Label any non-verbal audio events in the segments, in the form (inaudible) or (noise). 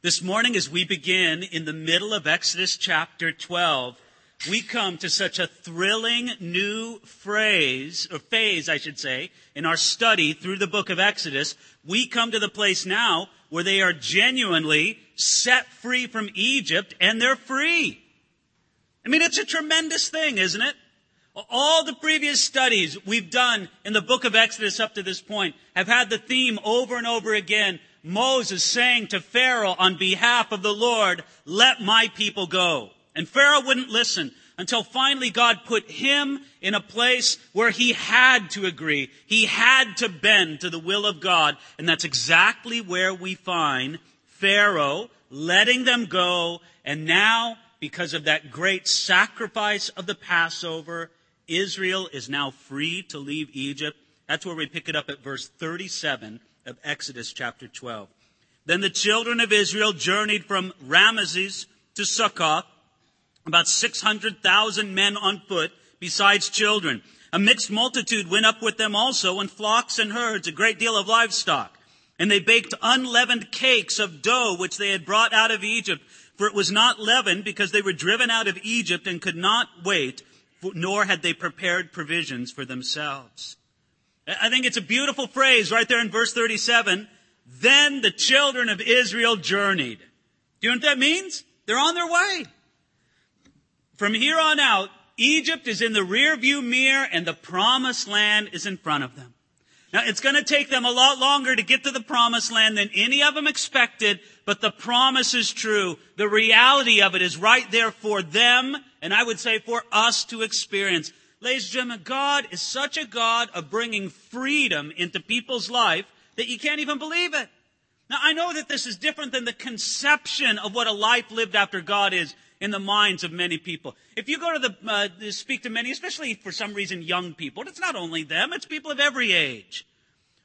This morning, as we begin in the middle of Exodus chapter 12, we come to such a thrilling new phrase, or phase, I should say, in our study through the book of Exodus. We come to the place now where they are genuinely set free from Egypt and they're free. I mean, it's a tremendous thing, isn't it? All the previous studies we've done in the book of Exodus up to this point have had the theme over and over again Moses saying to Pharaoh on behalf of the Lord, let my people go. And Pharaoh wouldn't listen until finally God put him in a place where he had to agree. He had to bend to the will of God. And that's exactly where we find Pharaoh letting them go. And now, because of that great sacrifice of the Passover, Israel is now free to leave Egypt. That's where we pick it up at verse 37 of Exodus chapter 12. Then the children of Israel journeyed from Ramesses to Succoth, about 600,000 men on foot, besides children. A mixed multitude went up with them also, and flocks and herds, a great deal of livestock. And they baked unleavened cakes of dough which they had brought out of Egypt, for it was not leavened because they were driven out of Egypt and could not wait, nor had they prepared provisions for themselves. I think it's a beautiful phrase right there in verse 37. Then the children of Israel journeyed. Do you know what that means? They're on their way. From here on out, Egypt is in the rear view mirror and the promised land is in front of them. Now, it's going to take them a lot longer to get to the promised land than any of them expected, but the promise is true. The reality of it is right there for them, and I would say for us to experience. Ladies and gentlemen, God is such a God of bringing freedom into people's life that you can't even believe it. Now, I know that this is different than the conception of what a life lived after God is in the minds of many people. If you go to the, uh, speak to many, especially for some reason young people, it's not only them, it's people of every age.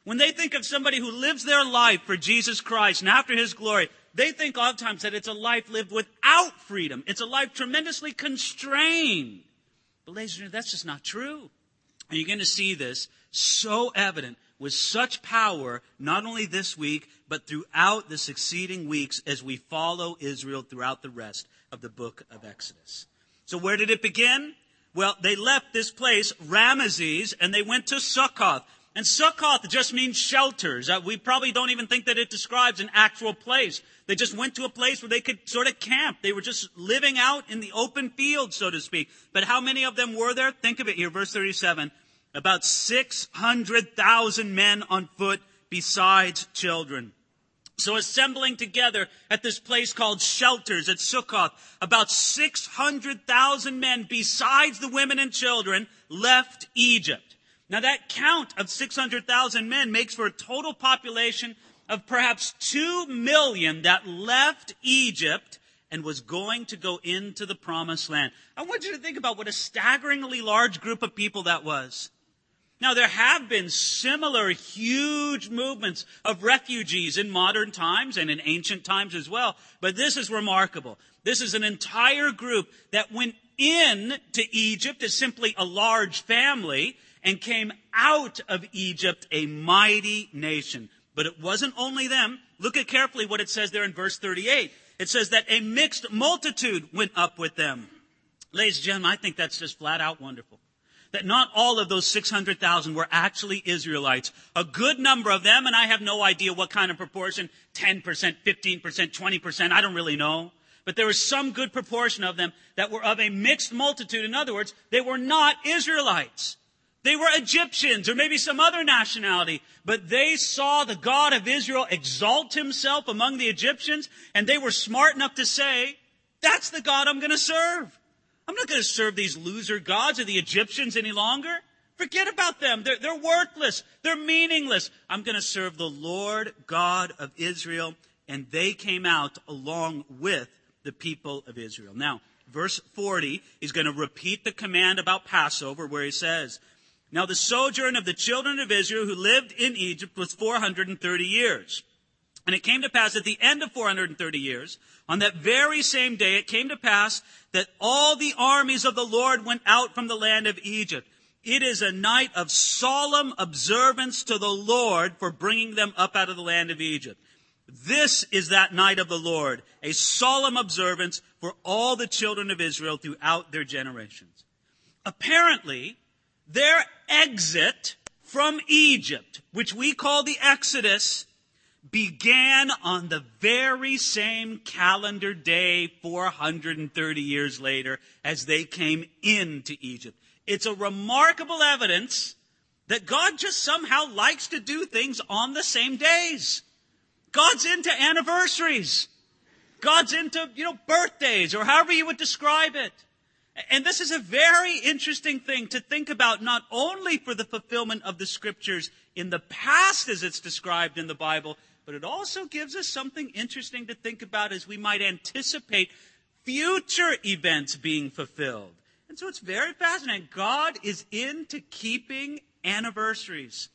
When they think of somebody who lives their life for Jesus Christ and after His glory, they think oftentimes that it's a life lived without freedom. It's a life tremendously constrained. But ladies and gentlemen, that's just not true. And you're going to see this so evident with such power, not only this week, but throughout the succeeding weeks as we follow Israel throughout the rest of the book of Exodus. So where did it begin? Well, they left this place, Ramesses, and they went to Succoth. And Succoth just means shelters. Uh, we probably don't even think that it describes an actual place. They just went to a place where they could sort of camp. They were just living out in the open field, so to speak. But how many of them were there? Think of it here, verse 37. About 600,000 men on foot besides children. So assembling together at this place called shelters at Succoth, about 600,000 men besides the women and children left Egypt. Now that count of 600,000 men makes for a total population of perhaps 2 million that left Egypt and was going to go into the promised land. I want you to think about what a staggeringly large group of people that was. Now, there have been similar huge movements of refugees in modern times and in ancient times as well, but this is remarkable. This is an entire group that went in to Egypt as simply a large family and came out of Egypt a mighty nation. But it wasn't only them. Look at carefully what it says there in verse 38. It says that a mixed multitude went up with them. Ladies and gentlemen, I think that's just flat out wonderful. That not all of those 600,000 were actually Israelites. A good number of them, and I have no idea what kind of proportion, 10%, 15%, 20%, I don't really know. But there was some good proportion of them that were of a mixed multitude. In other words, they were not Israelites. They were Egyptians or maybe some other nationality, but they saw the God of Israel exalt himself among the Egyptians and they were smart enough to say, that's the God I'm going to serve. I'm not going to serve these loser gods of the Egyptians any longer. Forget about them. They're, they're worthless. They're meaningless. I'm going to serve the Lord God of Israel. And they came out along with the people of Israel. Now, verse 40, is going to repeat the command about Passover where he says, now the sojourn of the children of Israel who lived in Egypt was 430 years. And it came to pass at the end of 430 years, on that very same day, it came to pass that all the armies of the Lord went out from the land of Egypt. It is a night of solemn observance to the Lord for bringing them up out of the land of Egypt. This is that night of the Lord, a solemn observance for all the children of Israel throughout their generations. Apparently, their exit from Egypt, which we call the Exodus, began on the very same calendar day 430 years later as they came into Egypt. It's a remarkable evidence that God just somehow likes to do things on the same days. God's into anniversaries. God's into, you know, birthdays or however you would describe it. And this is a very interesting thing to think about, not only for the fulfillment of the scriptures in the past as it's described in the Bible, but it also gives us something interesting to think about as we might anticipate future events being fulfilled. And so it's very fascinating. God is into keeping anniversaries.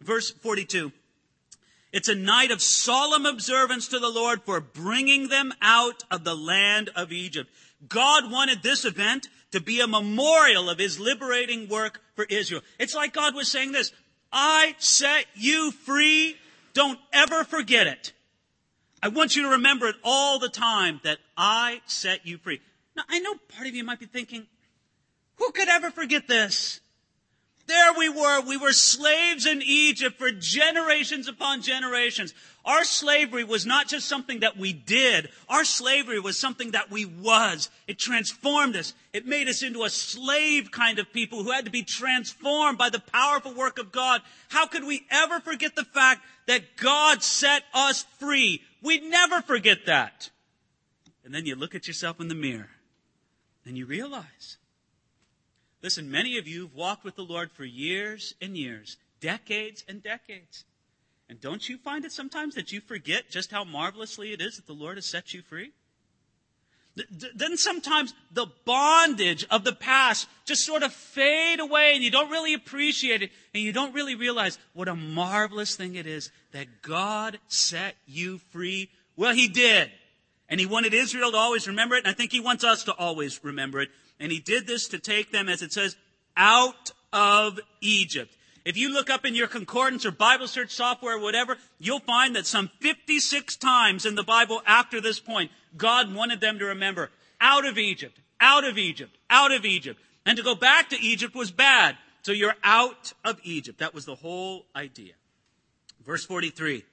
Verse 42. It's a night of solemn observance to the Lord for bringing them out of the land of Egypt. God wanted this event to be a memorial of his liberating work for Israel. It's like God was saying this, I set you free. Don't ever forget it. I want you to remember it all the time that I set you free. Now, I know part of you might be thinking, who could ever forget this? There we were. We were slaves in Egypt for generations upon generations. Our slavery was not just something that we did. Our slavery was something that we was. It transformed us. It made us into a slave kind of people who had to be transformed by the powerful work of God. How could we ever forget the fact that God set us free? We'd never forget that. And then you look at yourself in the mirror and you realize Listen, many of you have walked with the Lord for years and years, decades and decades. And don't you find it sometimes that you forget just how marvelously it is that the Lord has set you free? Then sometimes the bondage of the past just sort of fade away and you don't really appreciate it and you don't really realize what a marvelous thing it is that God set you free. Well, He did. And He wanted Israel to always remember it and I think He wants us to always remember it. And he did this to take them, as it says, out of Egypt. If you look up in your concordance or Bible search software or whatever, you'll find that some 56 times in the Bible after this point, God wanted them to remember out of Egypt, out of Egypt, out of Egypt. And to go back to Egypt was bad. So you're out of Egypt. That was the whole idea. Verse 43.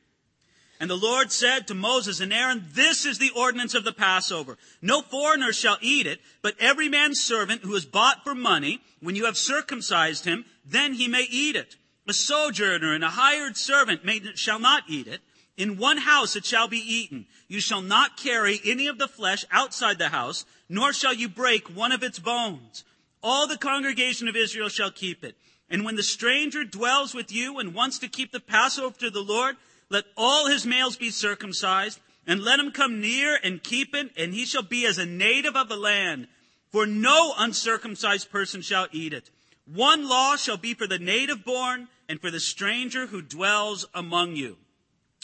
And the Lord said to Moses and Aaron, This is the ordinance of the Passover. No foreigner shall eat it, but every man's servant who is bought for money, when you have circumcised him, then he may eat it. A sojourner and a hired servant may, shall not eat it. In one house it shall be eaten. You shall not carry any of the flesh outside the house, nor shall you break one of its bones. All the congregation of Israel shall keep it. And when the stranger dwells with you and wants to keep the Passover to the Lord, let all his males be circumcised, and let him come near and keep it, and he shall be as a native of the land. For no uncircumcised person shall eat it. One law shall be for the native born and for the stranger who dwells among you.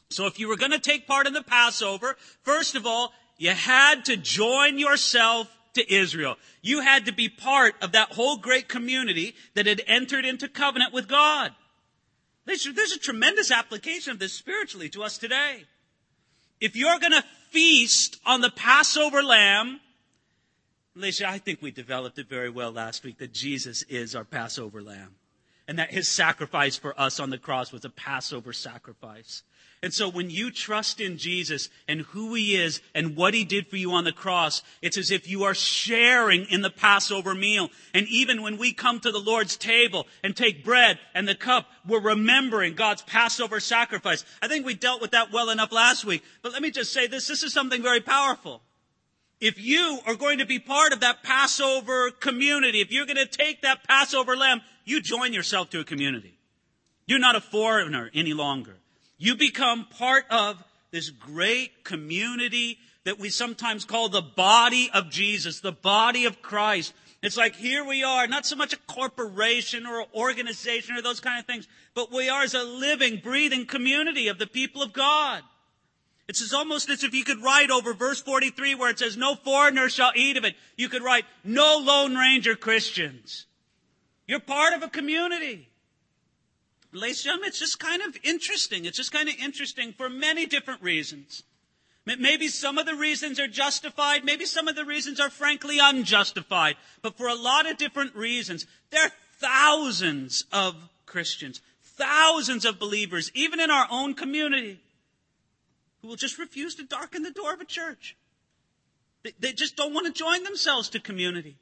So if you were going to take part in the Passover, first of all, you had to join yourself to Israel. You had to be part of that whole great community that had entered into covenant with God. There's, a tremendous application of this spiritually to us today. If you're going to feast on the Passover lamb, Alicia, I think we developed it very well last week that Jesus is our Passover lamb and that his sacrifice for us on the cross was a Passover sacrifice. And so when you trust in Jesus and who he is and what he did for you on the cross, it's as if you are sharing in the Passover meal. And even when we come to the Lord's table and take bread and the cup, we're remembering God's Passover sacrifice. I think we dealt with that well enough last week. But let me just say this. This is something very powerful. If you are going to be part of that Passover community, if you're going to take that Passover lamb, you join yourself to a community. You're not a foreigner any longer. You become part of this great community that we sometimes call the body of Jesus, the body of Christ. It's like here we are, not so much a corporation or an organization or those kind of things, but we are as a living, breathing community of the people of God. It's almost as if you could write over verse 43 where it says, no foreigner shall eat of it. You could write, no Lone Ranger Christians. You're part of a community. Ladies and gentlemen, it's just kind of interesting. It's just kind of interesting for many different reasons. Maybe some of the reasons are justified. Maybe some of the reasons are frankly unjustified. But for a lot of different reasons, there are thousands of Christians, thousands of believers, even in our own community, who will just refuse to darken the door of a church. They, just don't want to join themselves to community.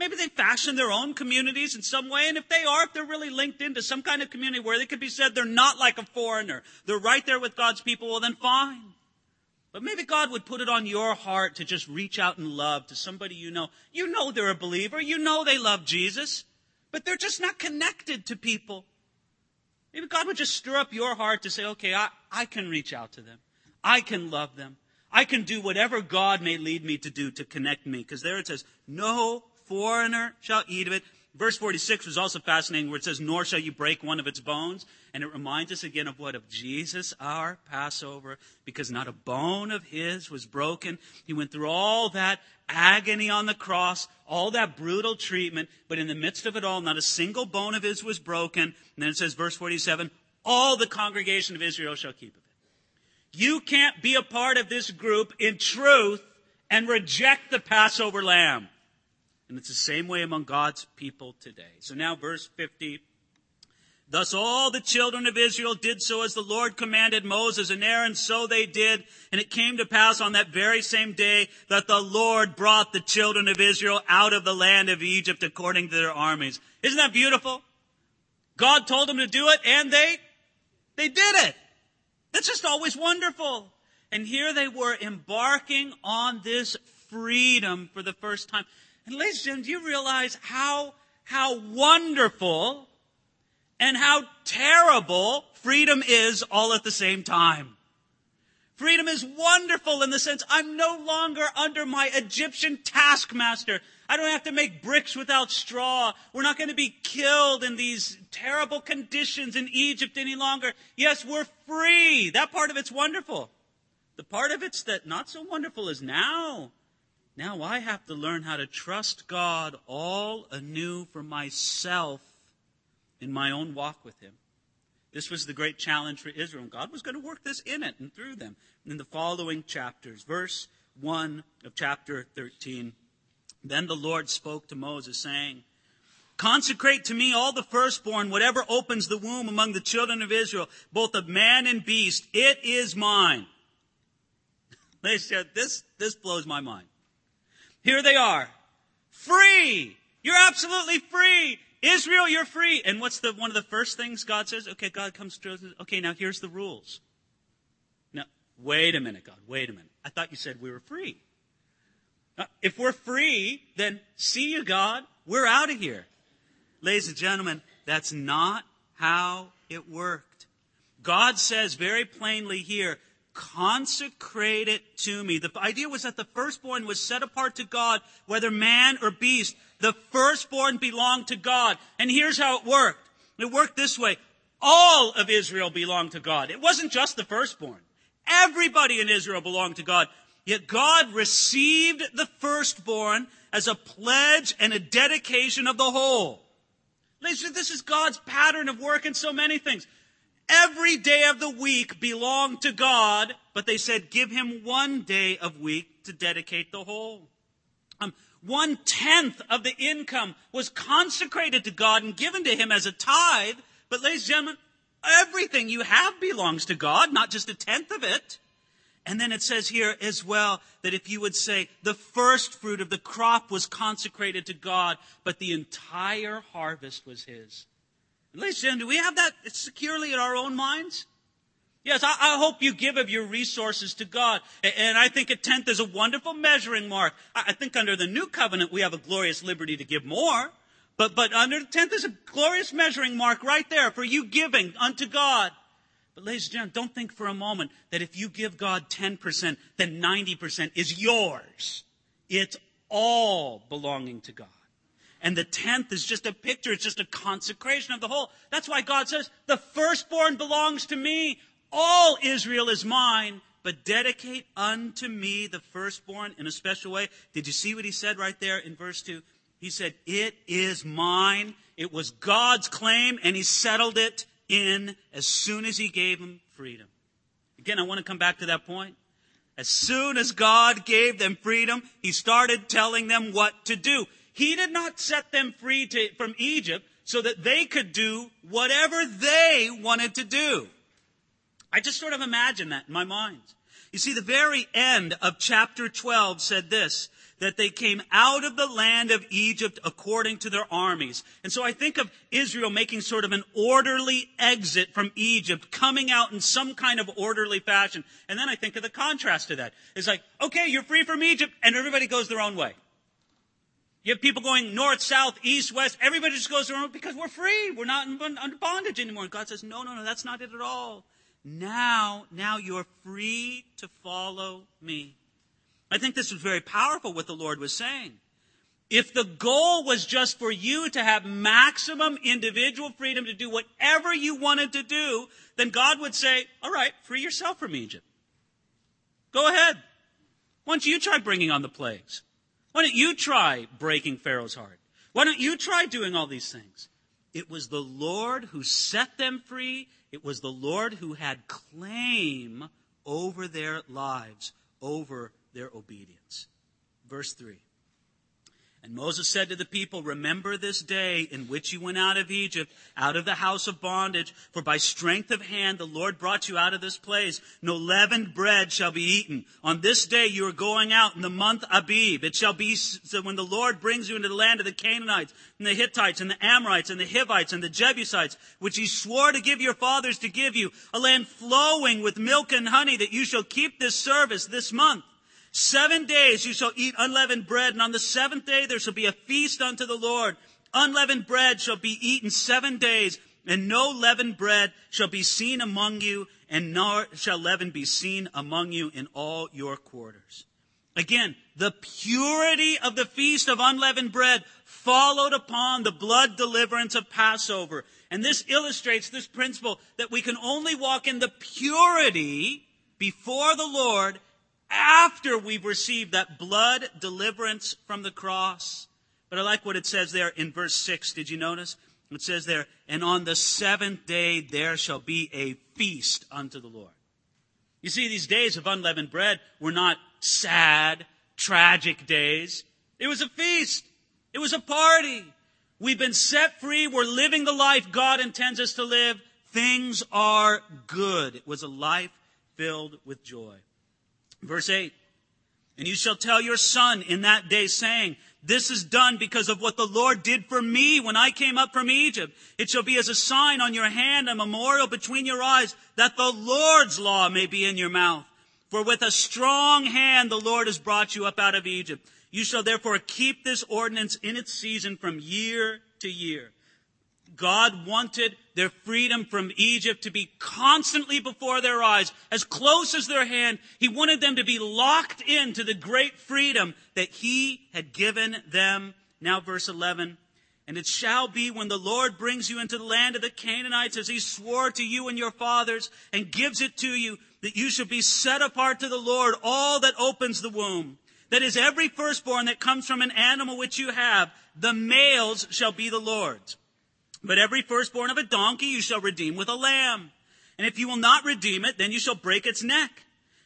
Maybe they fashion their own communities in some way, and if they are, if they're really linked into some kind of community where they could be said they're not like a foreigner, they're right there with God's people, well then fine. But maybe God would put it on your heart to just reach out and love to somebody you know. You know they're a believer. You know they love Jesus, but they're just not connected to people. Maybe God would just stir up your heart to say, okay, I, I can reach out to them. I can love them. I can do whatever God may lead me to do to connect me. Because there it says, no foreigner shall eat of it. Verse 46 was also fascinating where it says, nor shall you break one of its bones. And it reminds us again of what? Of Jesus, our Passover, because not a bone of his was broken. He went through all that agony on the cross, all that brutal treatment, but in the midst of it all, not a single bone of his was broken. And then it says, verse 47, all the congregation of Israel shall keep of it. You can't be a part of this group in truth and reject the Passover lamb. And it's the same way among God's people today. So now verse 50. Thus all the children of Israel did so as the Lord commanded Moses and Aaron, so they did. And it came to pass on that very same day that the Lord brought the children of Israel out of the land of Egypt according to their armies. Isn't that beautiful? God told them to do it and they, they did it. That's just always wonderful. And here they were embarking on this freedom for the first time. Ladies and gentlemen, do you realize how, how wonderful and how terrible freedom is all at the same time. Freedom is wonderful in the sense I'm no longer under my Egyptian taskmaster. I don't have to make bricks without straw. We're not going to be killed in these terrible conditions in Egypt any longer. Yes, we're free. That part of it's wonderful. The part of it's that not so wonderful is now. Now I have to learn how to trust God all anew for myself in my own walk with Him. This was the great challenge for Israel. God was going to work this in it and through them in the following chapters. Verse 1 of chapter 13. Then the Lord spoke to Moses, saying, Consecrate to me all the firstborn, whatever opens the womb among the children of Israel, both of man and beast. It is mine. They (laughs) said, this, this blows my mind. Here they are. Free! You're absolutely free! Israel, you're free. And what's the, one of the first things God says? Okay, God comes to us. Okay, now here's the rules. Now, wait a minute, God. Wait a minute. I thought you said we were free. Now, if we're free, then see you, God. We're out of here. Ladies and gentlemen, that's not how it worked. God says very plainly here, consecrate it to me. The idea was that the firstborn was set apart to God, whether man or beast. The firstborn belonged to God. And here's how it worked. It worked this way. All of Israel belonged to God. It wasn't just the firstborn. Everybody in Israel belonged to God. Yet God received the firstborn as a pledge and a dedication of the whole. Listen, this is God's pattern of work in so many things. Every day of the week belonged to God, but they said, give him one day of week to dedicate the whole. Um, one tenth of the income was consecrated to God and given to him as a tithe. But ladies and gentlemen, everything you have belongs to God, not just a tenth of it. And then it says here as well that if you would say the first fruit of the crop was consecrated to God, but the entire harvest was his. Gentlemen, do we have that securely in our own minds? Yes, I, I, hope you give of your resources to God. And I think a tenth is a wonderful measuring mark. I think under the new covenant, we have a glorious liberty to give more. But, but under the tenth is a glorious measuring mark right there for you giving unto God. But ladies and gentlemen, don't think for a moment that if you give God 10%, then 90% is yours. It's all belonging to God. And the tenth is just a picture. It's just a consecration of the whole. That's why God says, the firstborn belongs to me. All Israel is mine, but dedicate unto me the firstborn in a special way. Did you see what he said right there in verse 2? He said, It is mine. It was God's claim, and he settled it in as soon as he gave them freedom. Again, I want to come back to that point. As soon as God gave them freedom, he started telling them what to do. He did not set them free to, from Egypt so that they could do whatever they wanted to do. I just sort of imagine that in my mind. You see, the very end of chapter 12 said this, that they came out of the land of Egypt according to their armies. And so I think of Israel making sort of an orderly exit from Egypt, coming out in some kind of orderly fashion. And then I think of the contrast to that. It's like, okay, you're free from Egypt, and everybody goes their own way. You have people going north, south, east, west. Everybody just goes around because we're free. We're not under bondage anymore. And God says, no, no, no, that's not it at all. Now, now you're free to follow me. I think this was very powerful what the Lord was saying. If the goal was just for you to have maximum individual freedom to do whatever you wanted to do, then God would say, all right, free yourself from Egypt. Go ahead. Why don't you try bringing on the plagues? Why don't you try breaking Pharaoh's heart? Why don't you try doing all these things? It was the Lord who set them free it was the Lord who had claim over their lives, over their obedience. Verse 3. And Moses said to the people, Remember this day in which you went out of Egypt, out of the house of bondage, for by strength of hand the Lord brought you out of this place. No leavened bread shall be eaten. On this day you are going out in the month Abib. It shall be so when the Lord brings you into the land of the Canaanites, and the Hittites, and the Amorites, and the Hivites, and the Jebusites, which he swore to give your fathers to give you, a land flowing with milk and honey, that you shall keep this service this month. Seven days you shall eat unleavened bread, and on the seventh day there shall be a feast unto the Lord. Unleavened bread shall be eaten seven days, and no leavened bread shall be seen among you, and nor shall leaven be seen among you in all your quarters. Again, the purity of the feast of unleavened bread followed upon the blood deliverance of Passover. And this illustrates this principle that we can only walk in the purity before the Lord after we've received that blood deliverance from the cross. But I like what it says there in verse 6. Did you notice? It says there, and on the seventh day there shall be a feast unto the Lord. You see, these days of unleavened bread were not sad, tragic days. It was a feast. It was a party. We've been set free. We're living the life God intends us to live. Things are good. It was a life filled with joy. Verse 8. And you shall tell your son in that day saying, this is done because of what the Lord did for me when I came up from Egypt. It shall be as a sign on your hand, a memorial between your eyes, that the Lord's law may be in your mouth. For with a strong hand the Lord has brought you up out of Egypt. You shall therefore keep this ordinance in its season from year to year. God wanted their freedom from Egypt to be constantly before their eyes, as close as their hand. He wanted them to be locked into the great freedom that He had given them. Now verse 11. And it shall be when the Lord brings you into the land of the Canaanites as He swore to you and your fathers and gives it to you that you shall be set apart to the Lord all that opens the womb. That is every firstborn that comes from an animal which you have, the males shall be the Lord's. But every firstborn of a donkey you shall redeem with a lamb. And if you will not redeem it, then you shall break its neck.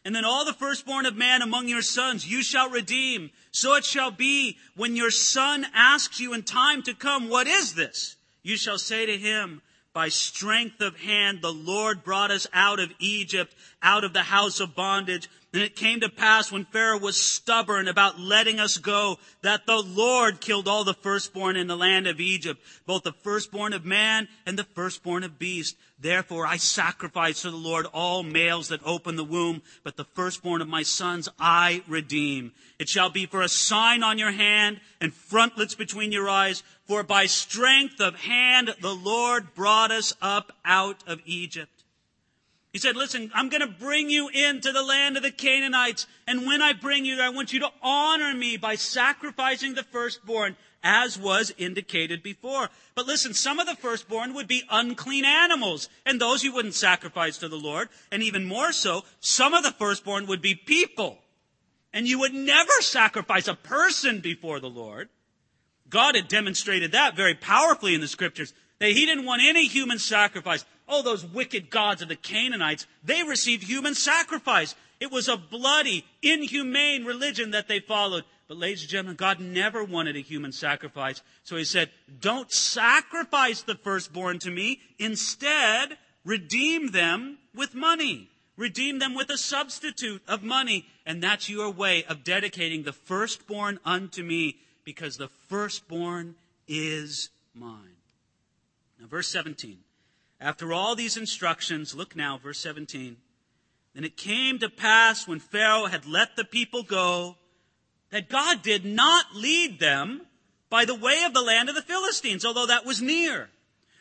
And then all the firstborn of man among your sons you shall redeem. So it shall be when your son asks you in time to come, what is this? You shall say to him, by strength of hand, the Lord brought us out of Egypt, out of the house of bondage. And it came to pass when Pharaoh was stubborn about letting us go that the Lord killed all the firstborn in the land of Egypt, both the firstborn of man and the firstborn of beast. Therefore I sacrifice to the Lord all males that open the womb, but the firstborn of my sons I redeem. It shall be for a sign on your hand and frontlets between your eyes, for by strength of hand the Lord brought us up out of Egypt. He said, listen, I'm going to bring you into the land of the Canaanites. And when I bring you there, I want you to honor me by sacrificing the firstborn as was indicated before. But listen, some of the firstborn would be unclean animals, and those you wouldn't sacrifice to the Lord. And even more so, some of the firstborn would be people. And you would never sacrifice a person before the Lord. God had demonstrated that very powerfully in the scriptures. That he didn't want any human sacrifice. Oh, those wicked gods of the Canaanites, they received human sacrifice. It was a bloody, inhumane religion that they followed. But ladies and gentlemen, God never wanted a human sacrifice. So he said, don't sacrifice the firstborn to me. Instead, redeem them with money. Redeem them with a substitute of money. And that's your way of dedicating the firstborn unto me because the firstborn is mine. Now, verse 17. After all these instructions, look now, verse 17. Then it came to pass when Pharaoh had let the people go that God did not lead them by the way of the land of the Philistines, although that was near.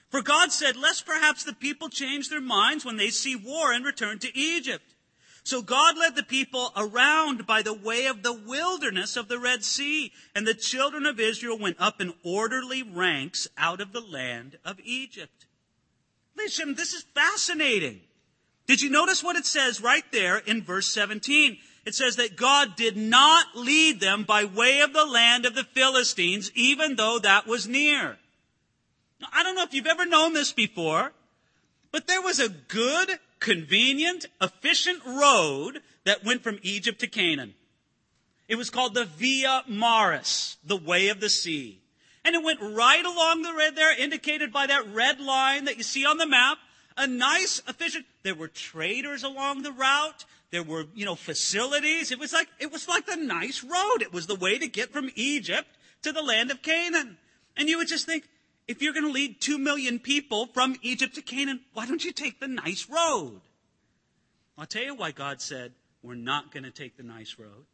For God said, lest perhaps the people change their minds when they see war and return to Egypt. So God led the people around by the way of the wilderness of the Red Sea, and the children of Israel went up in orderly ranks out of the land of Egypt. Listen, this is fascinating. Did you notice what it says right there in verse 17? It says that God did not lead them by way of the land of the Philistines, even though that was near. Now, I don't know if you've ever known this before, but there was a good convenient, efficient road that went from Egypt to Canaan. It was called the Via Maris, the way of the sea. And it went right along the red there, indicated by that red line that you see on the map. A nice, efficient, there were traders along the route. There were, you know, facilities. It was like, it was like the nice road. It was the way to get from Egypt to the land of Canaan. And you would just think, if you're going to lead two million people from Egypt to Canaan, why don't you take the nice road? I'll tell you why God said we're not going to take the nice road.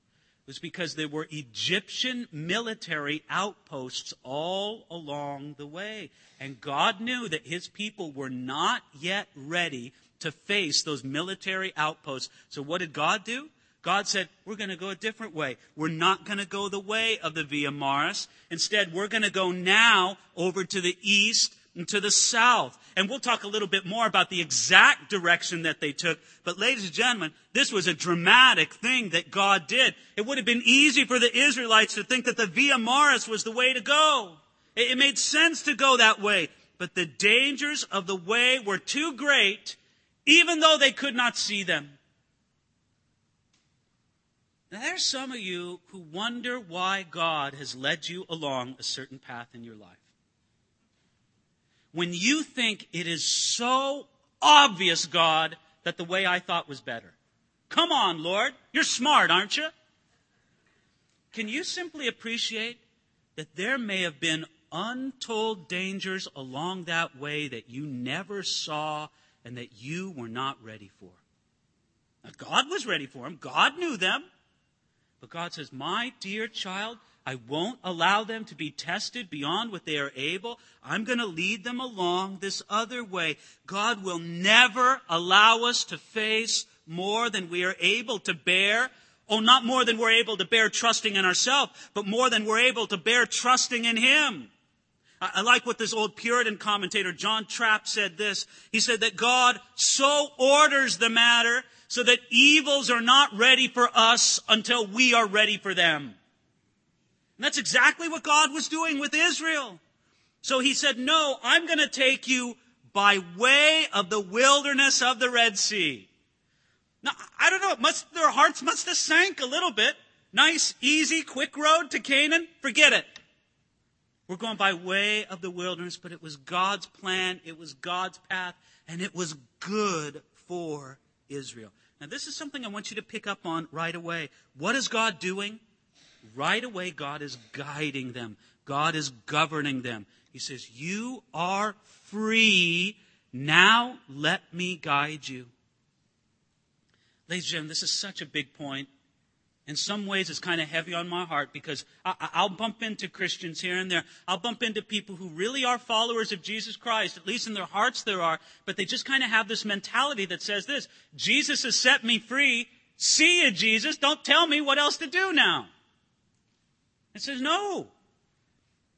It was because there were Egyptian military outposts all along the way. And God knew that his people were not yet ready to face those military outposts. So what did God do? God said, we're going to go a different way. We're not going to go the way of the Via Maris. Instead, we're going to go now over to the east and to the south. And we'll talk a little bit more about the exact direction that they took. But ladies and gentlemen, this was a dramatic thing that God did. It would have been easy for the Israelites to think that the Via Maris was the way to go. It made sense to go that way. But the dangers of the way were too great, even though they could not see them. Now, there are some of you who wonder why God has led you along a certain path in your life. When you think it is so obvious, God, that the way I thought was better. Come on, Lord. You're smart, aren't you? Can you simply appreciate that there may have been untold dangers along that way that you never saw and that you were not ready for? Now, God was ready for them. God knew them. But God says, My dear child, I won't allow them to be tested beyond what they are able. I'm going to lead them along this other way. God will never allow us to face more than we are able to bear. Oh, not more than we're able to bear trusting in ourselves, but more than we're able to bear trusting in Him. I like what this old Puritan commentator, John Trapp, said this. He said that God so orders the matter so that evils are not ready for us until we are ready for them. And that's exactly what God was doing with Israel. So he said, no, I'm going to take you by way of the wilderness of the Red Sea. Now, I don't know, must, their hearts must have sank a little bit. Nice, easy, quick road to Canaan. Forget it. We're going by way of the wilderness, but it was God's plan, it was God's path, and it was good for Israel. Now, this is something I want you to pick up on right away. What is God doing? Right away, God is guiding them. God is governing them. He says, You are free. Now let me guide you. Ladies and gentlemen, this is such a big point in some ways it's kind of heavy on my heart because I, will bump into Christians here and there. I'll bump into people who really are followers of Jesus Christ, at least in their hearts there are, but they just kind of have this mentality that says this, Jesus has set me free. See you, Jesus. Don't tell me what else to do now. It says, no.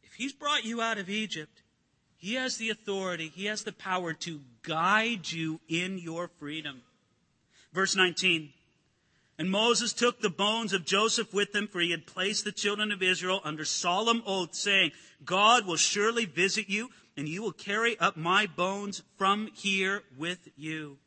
If he's brought you out of Egypt, he has the authority, he has the power to guide you in your freedom. Verse 19. And Moses took the bones of Joseph with him, for he had placed the children of Israel under solemn oath, saying, God will surely visit you, and you will carry up my bones from here with you.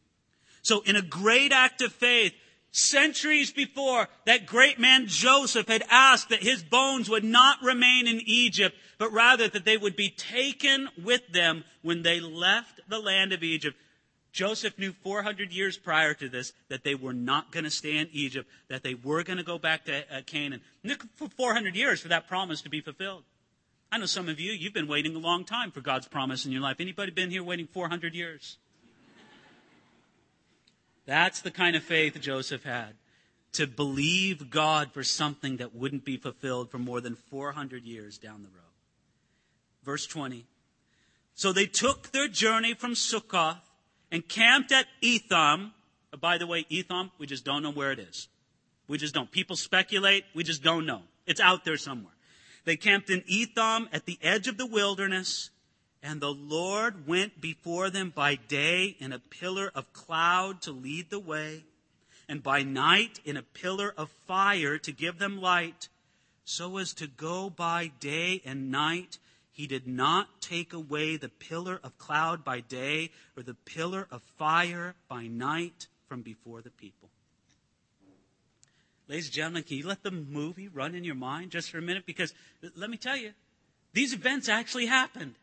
So in a great act of faith, centuries before, that great man Joseph had asked that his bones would not remain in Egypt, but rather that they would be taken with them when they left the land of Egypt. Joseph knew 400 years prior to this that they were not going to stay in Egypt, that they were going to go back to uh, Canaan. For 400 years for that promise to be fulfilled. I know some of you, you've been waiting a long time for God's promise in your life. Anybody been here waiting 400 years? That's the kind of faith Joseph had. To believe God for something that wouldn't be fulfilled for more than 400 years down the road. Verse 20. So they took their journey from Succoth and camped at Etham. Uh, by the way, Etham, we just don't know where it is. We just don't. People speculate. We just don't know. It's out there somewhere. They camped in Etham at the edge of the wilderness, and the Lord went before them by day in a pillar of cloud to lead the way, and by night in a pillar of fire to give them light, so as to go by day and night he did not take away the pillar of cloud by day or the pillar of fire by night from before the people. Ladies and gentlemen, can you let the movie run in your mind just for a minute? Because let me tell you, these events actually happened.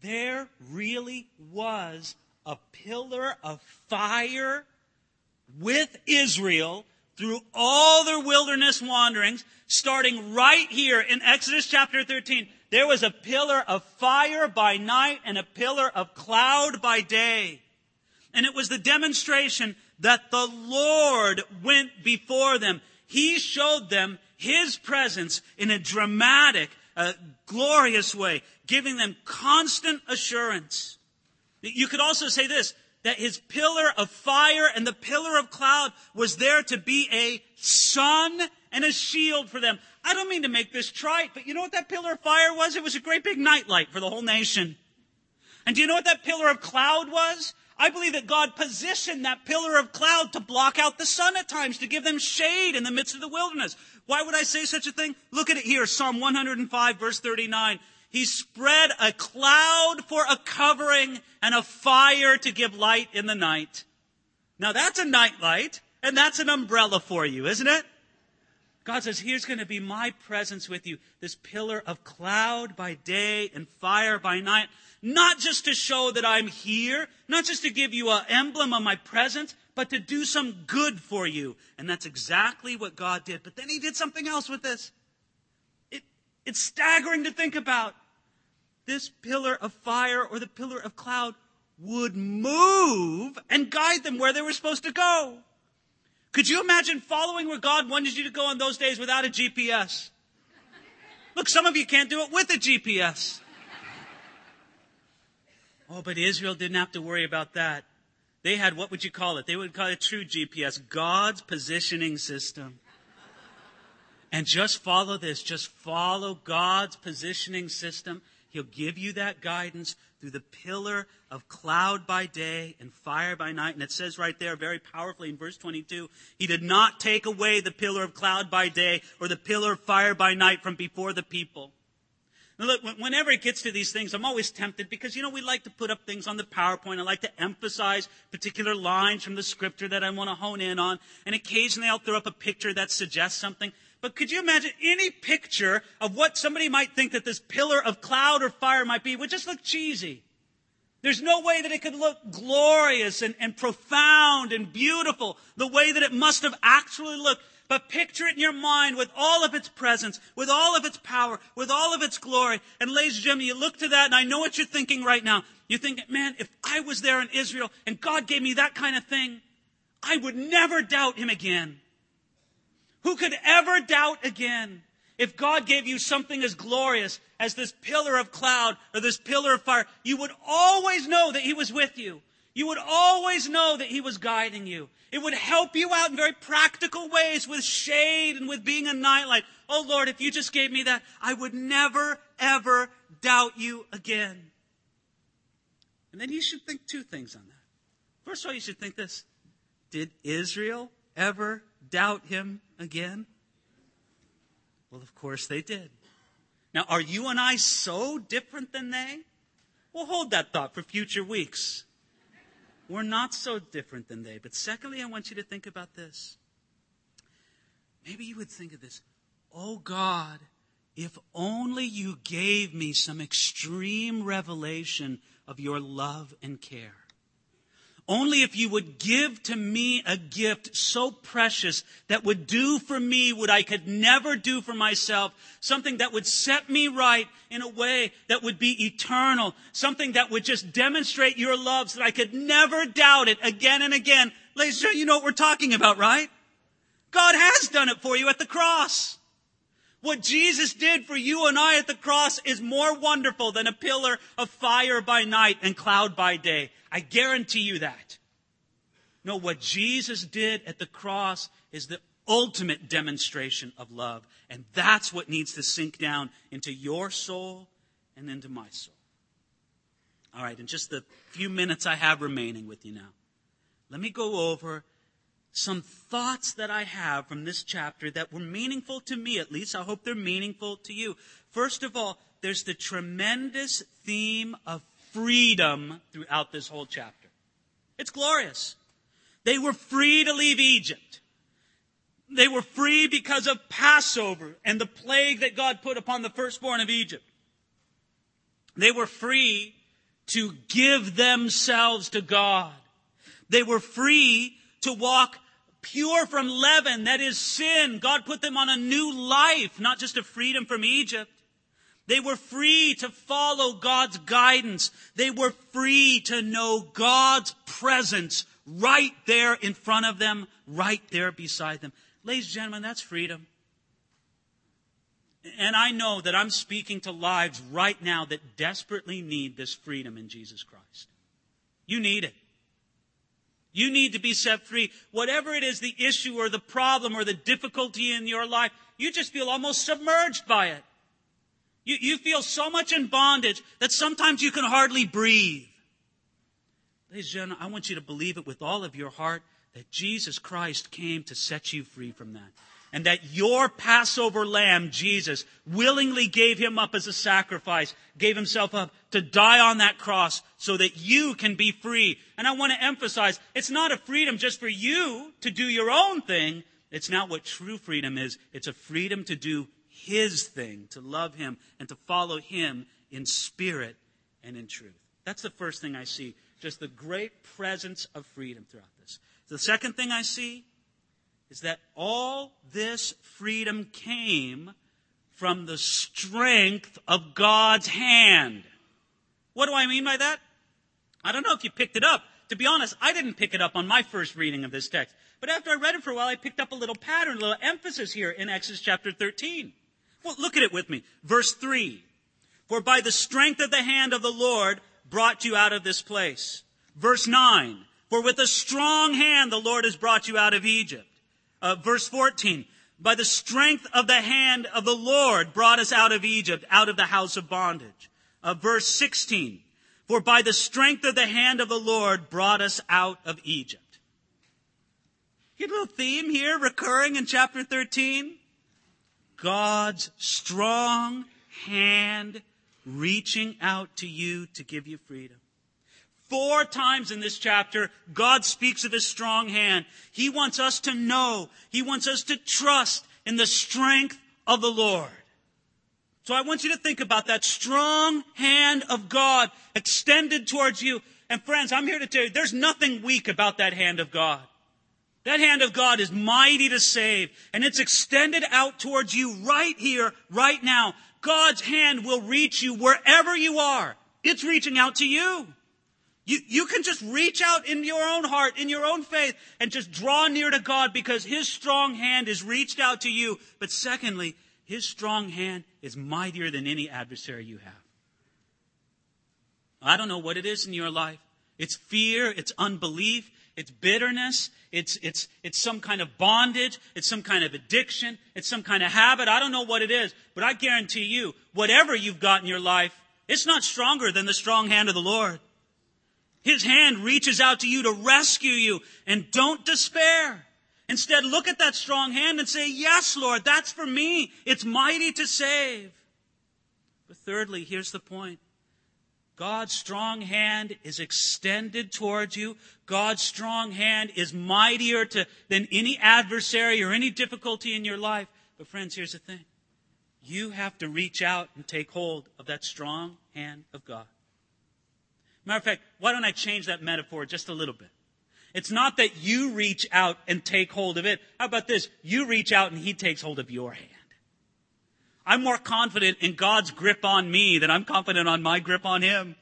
There really was a pillar of fire with Israel through all their wilderness wanderings, starting right here in Exodus chapter 13. There was a pillar of fire by night and a pillar of cloud by day. And it was the demonstration that the Lord went before them. He showed them His presence in a dramatic, uh, glorious way, giving them constant assurance. You could also say this, that his pillar of fire and the pillar of cloud was there to be a sun and a shield for them. I don't mean to make this trite, but you know what that pillar of fire was? It was a great big nightlight for the whole nation. And do you know what that pillar of cloud was? I believe that God positioned that pillar of cloud to block out the sun at times, to give them shade in the midst of the wilderness. Why would I say such a thing? Look at it here, Psalm 105 verse 39. He spread a cloud for a covering and a fire to give light in the night. Now that's a nightlight, and that's an umbrella for you, isn't it? God says, here's going to be my presence with you. This pillar of cloud by day and fire by night. Not just to show that I'm here, not just to give you an emblem of my presence, but to do some good for you. And that's exactly what God did. But then he did something else with this. It, it's staggering to think about. This pillar of fire or the pillar of cloud would move and guide them where they were supposed to go. Could you imagine following where God wanted you to go in those days without a GPS? Look, some of you can't do it with a GPS. Oh, but Israel didn't have to worry about that. They had, what would you call it? They would call it true GPS, God's positioning system. And just follow this. Just follow God's positioning system. He'll give you that guidance through the pillar of cloud by day and fire by night. And it says right there very powerfully in verse 22, He did not take away the pillar of cloud by day or the pillar of fire by night from before the people. Now look, whenever it gets to these things, I'm always tempted because, you know, we like to put up things on the PowerPoint. I like to emphasize particular lines from the scripture that I want to hone in on. And occasionally I'll throw up a picture that suggests something. But could you imagine any picture of what somebody might think that this pillar of cloud or fire might be would just look cheesy? There's no way that it could look glorious and, and profound and beautiful the way that it must have actually looked. But picture it in your mind with all of its presence, with all of its power, with all of its glory. And ladies and gentlemen, you look to that and I know what you're thinking right now. You think, man, if I was there in Israel and God gave me that kind of thing, I would never doubt him again. Who could ever doubt again? If God gave you something as glorious as this pillar of cloud or this pillar of fire, you would always know that He was with you. You would always know that He was guiding you. It would help you out in very practical ways with shade and with being a nightlight. Oh Lord, if you just gave me that, I would never, ever doubt you again. And then you should think two things on that. First of all, you should think this. Did Israel ever doubt him again? Well, of course they did. Now, are you and I so different than they? We'll hold that thought for future weeks. We're not so different than they. But secondly, I want you to think about this. Maybe you would think of this. Oh God, if only you gave me some extreme revelation of your love and care. Only if you would give to me a gift so precious that would do for me what I could never do for myself, something that would set me right in a way that would be eternal, something that would just demonstrate your love so that I could never doubt it again and again. Ladies and gentlemen, you know what we're talking about, right? God has done it for you at the cross. What Jesus did for you and I at the cross is more wonderful than a pillar of fire by night and cloud by day. I guarantee you that. No, what Jesus did at the cross is the ultimate demonstration of love. And that's what needs to sink down into your soul and into my soul. All right, in just the few minutes I have remaining with you now, let me go over some thoughts that I have from this chapter that were meaningful to me, at least. I hope they're meaningful to you. First of all, there's the tremendous theme of freedom throughout this whole chapter. It's glorious. They were free to leave Egypt. They were free because of Passover and the plague that God put upon the firstborn of Egypt. They were free to give themselves to God. They were free to walk pure from leaven, that is sin. God put them on a new life, not just a freedom from Egypt. They were free to follow God's guidance. They were free to know God's presence right there in front of them, right there beside them. Ladies and gentlemen, that's freedom. And I know that I'm speaking to lives right now that desperately need this freedom in Jesus Christ. You need it. You need to be set free. Whatever it is, the issue or the problem or the difficulty in your life, you just feel almost submerged by it. You, you feel so much in bondage that sometimes you can hardly breathe. Ladies and gentlemen, I want you to believe it with all of your heart that Jesus Christ came to set you free from that and that your Passover lamb, Jesus, willingly gave him up as a sacrifice, gave himself up to die on that cross so that you can be free. And I want to emphasize, it's not a freedom just for you to do your own thing. It's not what true freedom is. It's a freedom to do his thing, to love him and to follow him in spirit and in truth. That's the first thing I see. Just the great presence of freedom throughout this. The second thing I see is that all this freedom came from the strength of God's hand. What do I mean by that? I don't know if you picked it up. To be honest, I didn't pick it up on my first reading of this text. But after I read it for a while, I picked up a little pattern, a little emphasis here in Exodus chapter 13. Well, look at it with me. Verse 3. For by the strength of the hand of the Lord brought you out of this place. Verse 9. For with a strong hand the Lord has brought you out of Egypt. Uh, verse 14. By the strength of the hand of the Lord brought us out of Egypt, out of the house of bondage. Uh, verse 16. For by the strength of the hand of the Lord brought us out of Egypt. Know a little theme here recurring in chapter 13? God's strong hand reaching out to you to give you freedom. Four times in this chapter, God speaks of his strong hand. He wants us to know, he wants us to trust in the strength of the Lord. So I want you to think about that strong hand of God extended towards you. And friends, I'm here to tell you, there's nothing weak about that hand of God. That hand of God is mighty to save, and it's extended out towards you right here, right now. God's hand will reach you wherever you are. It's reaching out to you. You, you can just reach out in your own heart, in your own faith, and just draw near to God because His strong hand is reached out to you. But secondly, His strong hand is mightier than any adversary you have. I don't know what it is in your life. It's fear, it's unbelief, it's bitterness, it's, it's, it's some kind of bondage, it's some kind of addiction, it's some kind of habit. I don't know what it is, but I guarantee you, whatever you've got in your life, it's not stronger than the strong hand of the Lord. His hand reaches out to you to rescue you. And don't despair. Instead, look at that strong hand and say, Yes, Lord, that's for me. It's mighty to save. But thirdly, here's the point God's strong hand is extended towards you. God's strong hand is mightier to, than any adversary or any difficulty in your life. But friends, here's the thing. You have to reach out and take hold of that strong hand of God. Matter of fact, why don't I change that metaphor just a little bit? It's not that you reach out and take hold of it. How about this? You reach out and He takes hold of your hand. I'm more confident in God's grip on me than I'm confident on my grip on Him.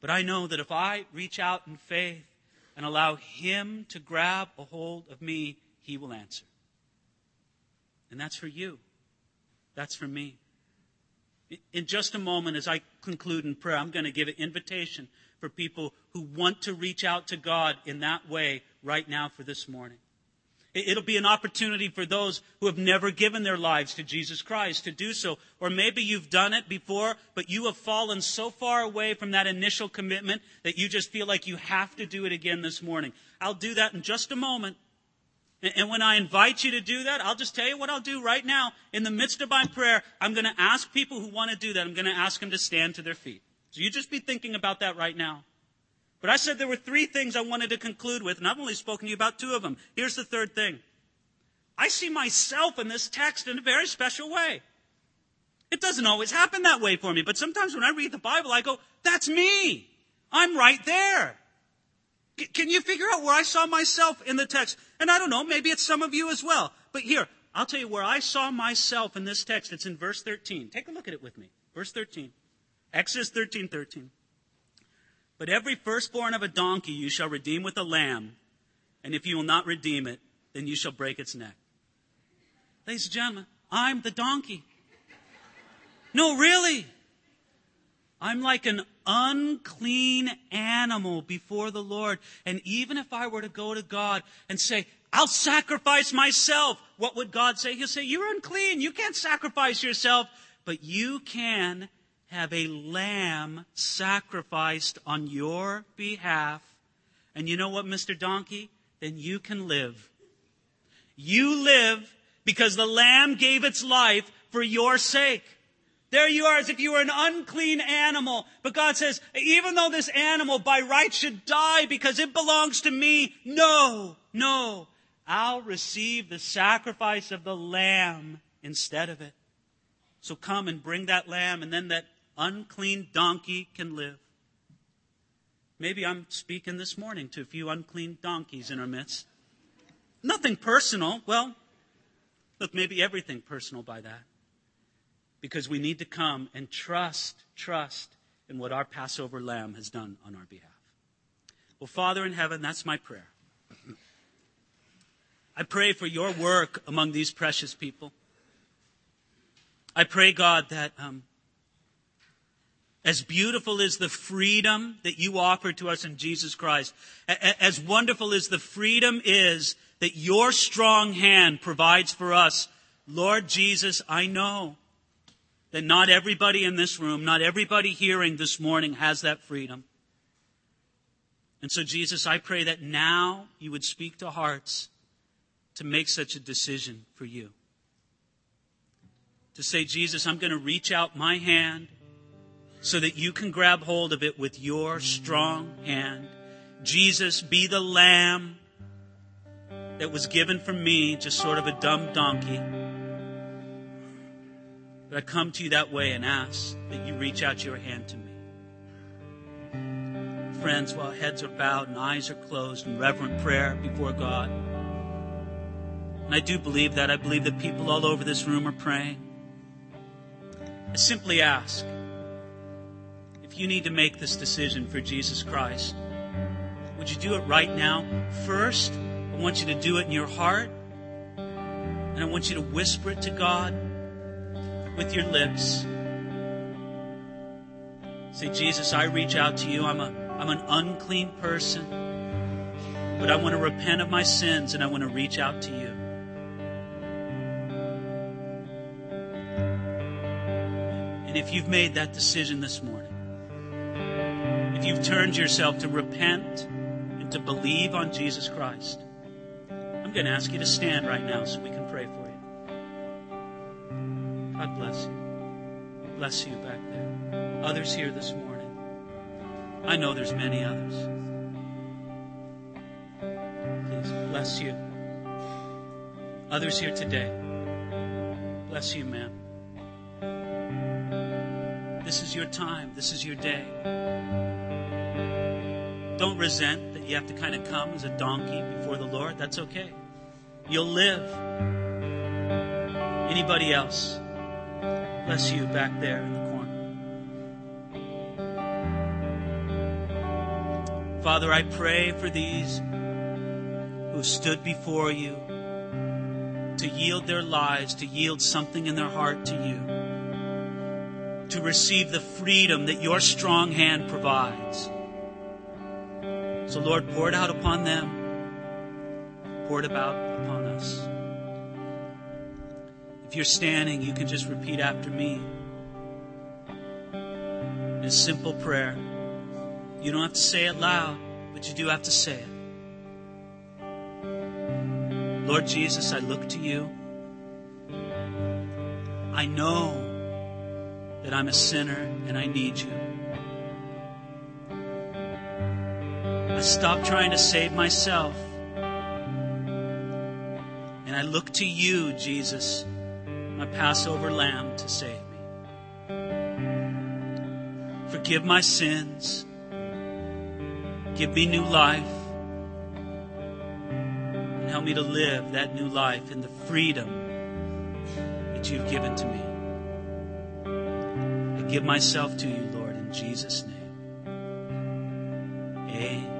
But I know that if I reach out in faith and allow Him to grab a hold of me, He will answer. And that's for you. That's for me. In just a moment, as I conclude in prayer, I'm going to give an invitation for people who want to reach out to God in that way right now for this morning. It'll be an opportunity for those who have never given their lives to Jesus Christ to do so. Or maybe you've done it before, but you have fallen so far away from that initial commitment that you just feel like you have to do it again this morning. I'll do that in just a moment. And when I invite you to do that, I'll just tell you what I'll do right now. In the midst of my prayer, I'm going to ask people who want to do that, I'm going to ask them to stand to their feet. So you just be thinking about that right now. But I said there were three things I wanted to conclude with, and I've only spoken to you about two of them. Here's the third thing. I see myself in this text in a very special way. It doesn't always happen that way for me, but sometimes when I read the Bible, I go, that's me. I'm right there. Can you figure out where I saw myself in the text? And I don't know, maybe it's some of you as well. But here, I'll tell you where I saw myself in this text. It's in verse 13. Take a look at it with me. Verse 13. Exodus 13, 13. But every firstborn of a donkey you shall redeem with a lamb, and if you will not redeem it, then you shall break its neck. Ladies and gentlemen, I'm the donkey. No, really. I'm like an unclean animal before the Lord. And even if I were to go to God and say, I'll sacrifice myself, what would God say? He'll say, You're unclean. You can't sacrifice yourself, but you can have a lamb sacrificed on your behalf. And you know what, Mr. Donkey? Then you can live. You live because the lamb gave its life for your sake. There you are as if you were an unclean animal. But God says, even though this animal by right should die because it belongs to me, no, no, I'll receive the sacrifice of the lamb instead of it. So come and bring that lamb and then that unclean donkey can live. Maybe I'm speaking this morning to a few unclean donkeys in our midst. Nothing personal. Well, look, maybe everything personal by that. Because we need to come and trust, trust in what our Passover lamb has done on our behalf. Well, Father in heaven, that's my prayer. I pray for your work among these precious people. I pray, God, that um, as beautiful is the freedom that you offer to us in Jesus Christ, as wonderful as the freedom is that your strong hand provides for us, Lord Jesus, I know that not everybody in this room, not everybody hearing this morning has that freedom. And so, Jesus, I pray that now you would speak to hearts to make such a decision for you. To say, Jesus, I'm going to reach out my hand so that you can grab hold of it with your strong hand. Jesus, be the lamb that was given for me, just sort of a dumb donkey. But I come to you that way and ask that you reach out your hand to me. Friends, while heads are bowed and eyes are closed in reverent prayer before God, and I do believe that. I believe that people all over this room are praying. I simply ask if you need to make this decision for Jesus Christ, would you do it right now? First, I want you to do it in your heart, and I want you to whisper it to God with your lips. Say, Jesus, I reach out to you. I'm, a, I'm an unclean person, but I want to repent of my sins and I want to reach out to you. And if you've made that decision this morning, if you've turned yourself to repent and to believe on Jesus Christ, I'm going to ask you to stand right now so we can pray for you. God bless you. Bless you back there. Others here this morning. I know there's many others. Please bless you. Others here today. Bless you, ma'am. This is your time. This is your day. Don't resent that you have to kind of come as a donkey before the Lord. That's okay. You'll live. Anybody else? Bless you back there in the corner. Father, I pray for these who stood before you to yield their lives, to yield something in their heart to you, to receive the freedom that your strong hand provides. So, Lord, pour it out upon them, pour it out upon us. If you're standing, you can just repeat after me. In a simple prayer. You don't have to say it loud, but you do have to say it. Lord Jesus, I look to you. I know that I'm a sinner and I need you. I stop trying to save myself. And I look to you, Jesus, my Passover lamb, to save me. Forgive my sins. Give me new life And help me to live that new life in the freedom that you've given to me. I give myself to you, Lord, in Jesus' name. Amen.